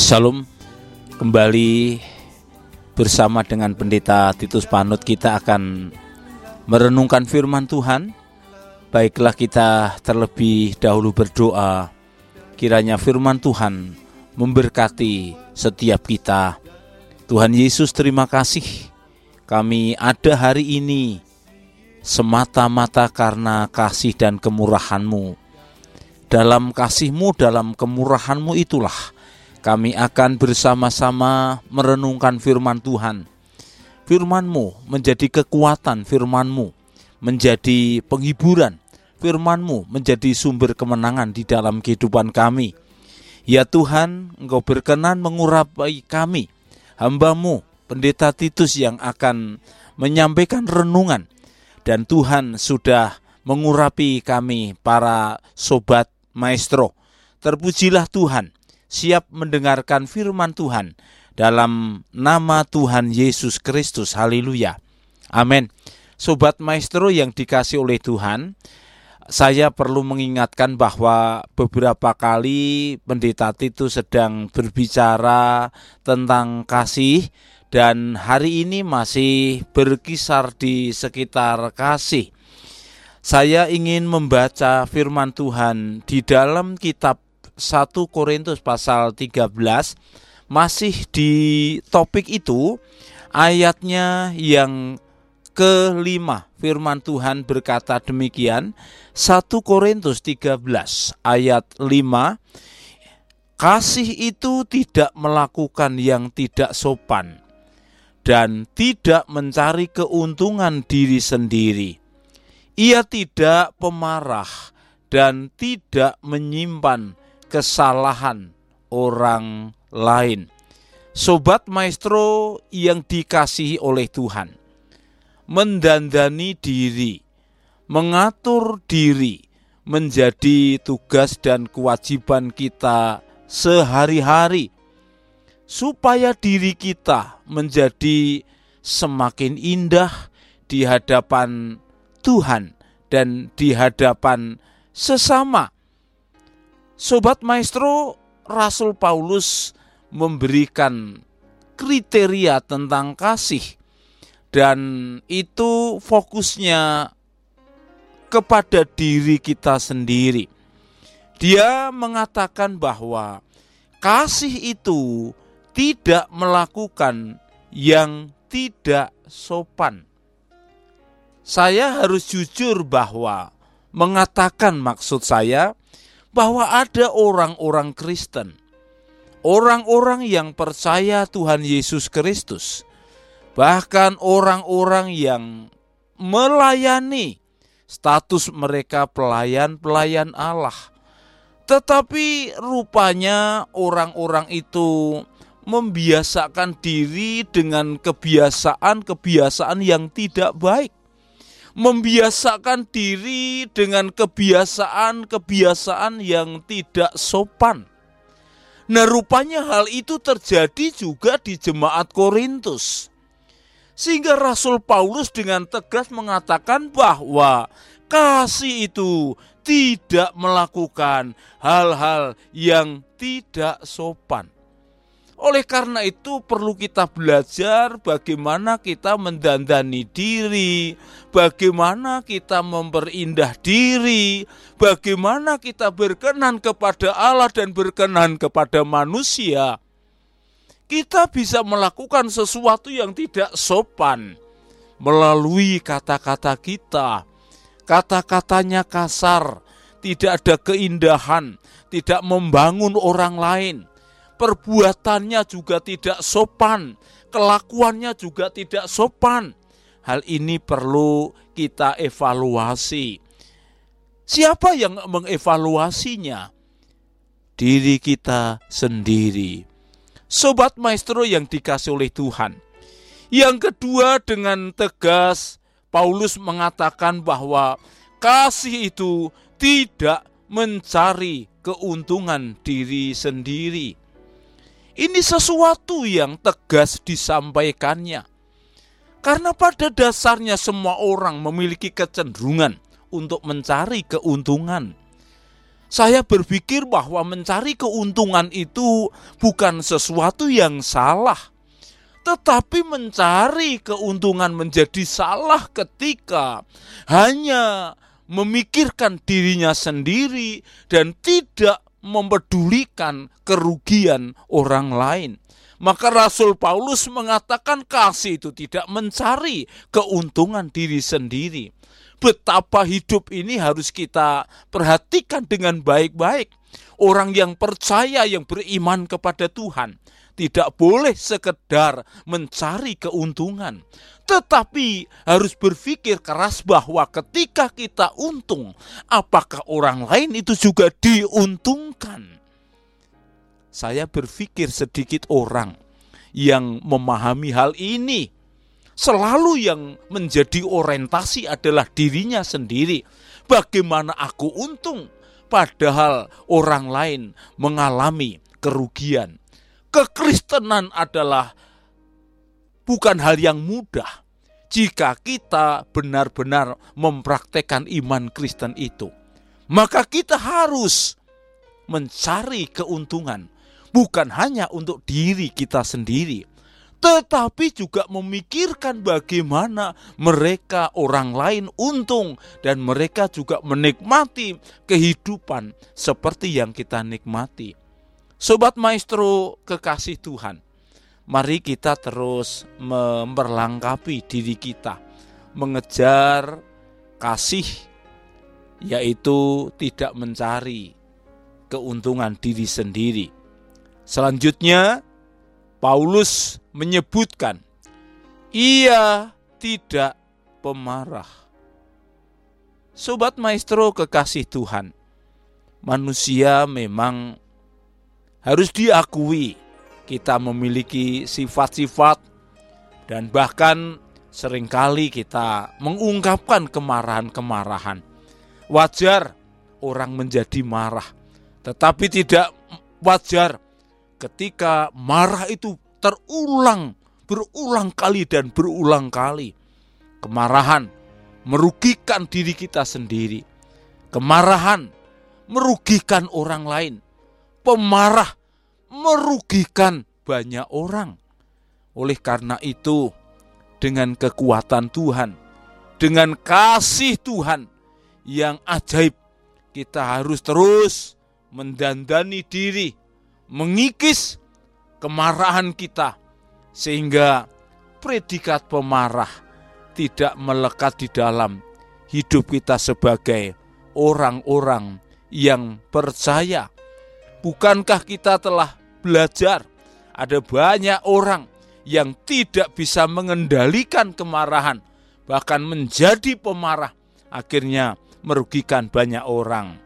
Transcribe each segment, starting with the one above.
Shalom. Kembali bersama dengan pendeta Titus Panut. Kita akan merenungkan firman Tuhan. Baiklah kita terlebih dahulu berdoa. Kiranya firman Tuhan memberkati setiap kita. Tuhan Yesus terima kasih. Kami ada hari ini semata-mata karena kasih dan kemurahan-Mu. Dalam kasih-Mu, dalam kemurahan-Mu itulah kami akan bersama-sama merenungkan firman Tuhan. Firman-Mu menjadi kekuatan, firman-Mu menjadi penghiburan, firman-Mu menjadi sumber kemenangan di dalam kehidupan kami. Ya Tuhan, Engkau berkenan mengurapi kami, hamba-Mu, Pendeta Titus yang akan menyampaikan renungan. Dan Tuhan sudah mengurapi kami para sobat maestro. Terpujilah Tuhan, siap mendengarkan firman Tuhan dalam nama Tuhan Yesus Kristus. Haleluya. Amin. Sobat maestro yang dikasih oleh Tuhan, saya perlu mengingatkan bahwa beberapa kali pendeta Titus sedang berbicara tentang kasih dan hari ini masih berkisar di sekitar kasih. Saya ingin membaca firman Tuhan di dalam kitab 1 Korintus pasal 13 masih di topik itu ayatnya yang kelima firman Tuhan berkata demikian 1 Korintus 13 ayat 5 Kasih itu tidak melakukan yang tidak sopan dan tidak mencari keuntungan diri sendiri. Ia tidak pemarah dan tidak menyimpan kesalahan orang lain. Sobat maestro yang dikasihi oleh Tuhan, mendandani diri, mengatur diri menjadi tugas dan kewajiban kita sehari-hari, supaya diri kita menjadi semakin indah di hadapan Tuhan dan di hadapan sesama Sobat Maestro, Rasul Paulus memberikan kriteria tentang kasih dan itu fokusnya kepada diri kita sendiri. Dia mengatakan bahwa kasih itu tidak melakukan yang tidak sopan. Saya harus jujur bahwa mengatakan maksud saya bahwa ada orang-orang Kristen, orang-orang yang percaya Tuhan Yesus Kristus, bahkan orang-orang yang melayani status mereka pelayan-pelayan Allah. Tetapi rupanya orang-orang itu membiasakan diri dengan kebiasaan-kebiasaan yang tidak baik membiasakan diri dengan kebiasaan-kebiasaan yang tidak sopan. Nah, rupanya hal itu terjadi juga di jemaat Korintus. Sehingga Rasul Paulus dengan tegas mengatakan bahwa kasih itu tidak melakukan hal-hal yang tidak sopan. Oleh karena itu perlu kita belajar bagaimana kita mendandani diri, bagaimana kita memperindah diri, bagaimana kita berkenan kepada Allah dan berkenan kepada manusia. Kita bisa melakukan sesuatu yang tidak sopan melalui kata-kata kita. Kata-katanya kasar, tidak ada keindahan, tidak membangun orang lain perbuatannya juga tidak sopan, kelakuannya juga tidak sopan. Hal ini perlu kita evaluasi. Siapa yang mengevaluasinya? Diri kita sendiri. Sobat maestro yang dikasih oleh Tuhan. Yang kedua dengan tegas Paulus mengatakan bahwa kasih itu tidak mencari keuntungan diri sendiri. Ini sesuatu yang tegas disampaikannya. Karena pada dasarnya semua orang memiliki kecenderungan untuk mencari keuntungan. Saya berpikir bahwa mencari keuntungan itu bukan sesuatu yang salah, tetapi mencari keuntungan menjadi salah ketika hanya memikirkan dirinya sendiri dan tidak mempedulikan kerugian orang lain. Maka Rasul Paulus mengatakan kasih itu tidak mencari keuntungan diri sendiri. Betapa hidup ini harus kita perhatikan dengan baik-baik. Orang yang percaya, yang beriman kepada Tuhan, tidak boleh sekedar mencari keuntungan, tetapi harus berpikir keras bahwa ketika kita untung, apakah orang lain itu juga diuntungkan? Saya berpikir sedikit orang yang memahami hal ini. Selalu yang menjadi orientasi adalah dirinya sendiri. Bagaimana aku untung, padahal orang lain mengalami kerugian kekristenan adalah bukan hal yang mudah jika kita benar-benar mempraktekkan iman Kristen itu. Maka kita harus mencari keuntungan bukan hanya untuk diri kita sendiri, tetapi juga memikirkan bagaimana mereka orang lain untung dan mereka juga menikmati kehidupan seperti yang kita nikmati. Sobat Maestro kekasih Tuhan, mari kita terus memperlengkapi diri kita, mengejar kasih, yaitu tidak mencari keuntungan diri sendiri. Selanjutnya, Paulus menyebutkan, ia tidak pemarah. Sobat Maestro kekasih Tuhan, manusia memang harus diakui kita memiliki sifat-sifat dan bahkan sering kali kita mengungkapkan kemarahan-kemarahan. Wajar orang menjadi marah, tetapi tidak wajar ketika marah itu terulang, berulang kali dan berulang kali. Kemarahan merugikan diri kita sendiri. Kemarahan merugikan orang lain pemarah merugikan banyak orang. Oleh karena itu, dengan kekuatan Tuhan, dengan kasih Tuhan yang ajaib, kita harus terus mendandani diri, mengikis kemarahan kita, sehingga predikat pemarah tidak melekat di dalam hidup kita sebagai orang-orang yang percaya Bukankah kita telah belajar ada banyak orang yang tidak bisa mengendalikan kemarahan, bahkan menjadi pemarah, akhirnya merugikan banyak orang.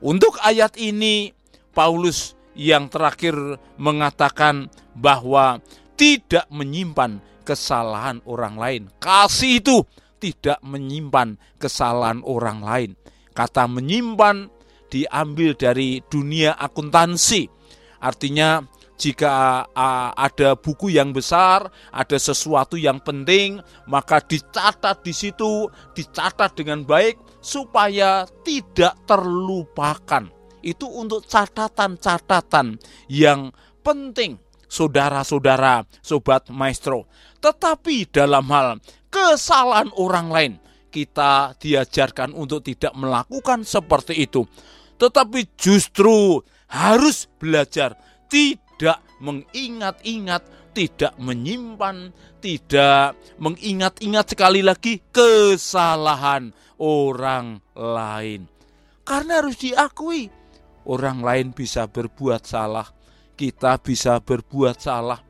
Untuk ayat ini, Paulus yang terakhir mengatakan bahwa tidak menyimpan kesalahan orang lain. Kasih itu tidak menyimpan kesalahan orang lain. Kata menyimpan diambil dari dunia akuntansi. Artinya jika ada buku yang besar, ada sesuatu yang penting, maka dicatat di situ, dicatat dengan baik supaya tidak terlupakan. Itu untuk catatan-catatan yang penting, saudara-saudara, sobat maestro. Tetapi dalam hal kesalahan orang lain, kita diajarkan untuk tidak melakukan seperti itu tetapi justru harus belajar tidak mengingat-ingat, tidak menyimpan, tidak mengingat-ingat sekali lagi kesalahan orang lain. Karena harus diakui, orang lain bisa berbuat salah, kita bisa berbuat salah.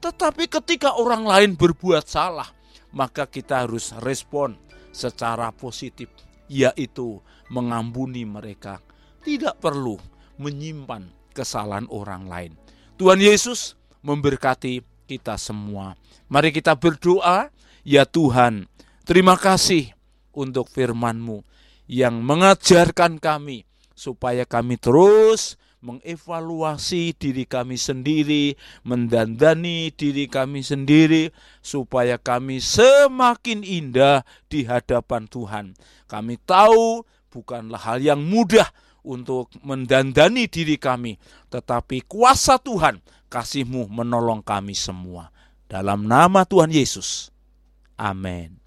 Tetapi ketika orang lain berbuat salah, maka kita harus respon secara positif, yaitu mengampuni mereka tidak perlu menyimpan kesalahan orang lain. Tuhan Yesus memberkati kita semua. Mari kita berdoa, ya Tuhan, terima kasih untuk firman-Mu yang mengajarkan kami supaya kami terus mengevaluasi diri kami sendiri, mendandani diri kami sendiri, supaya kami semakin indah di hadapan Tuhan. Kami tahu bukanlah hal yang mudah untuk mendandani diri kami, tetapi kuasa Tuhan, kasih-Mu menolong kami semua. Dalam nama Tuhan Yesus. Amin.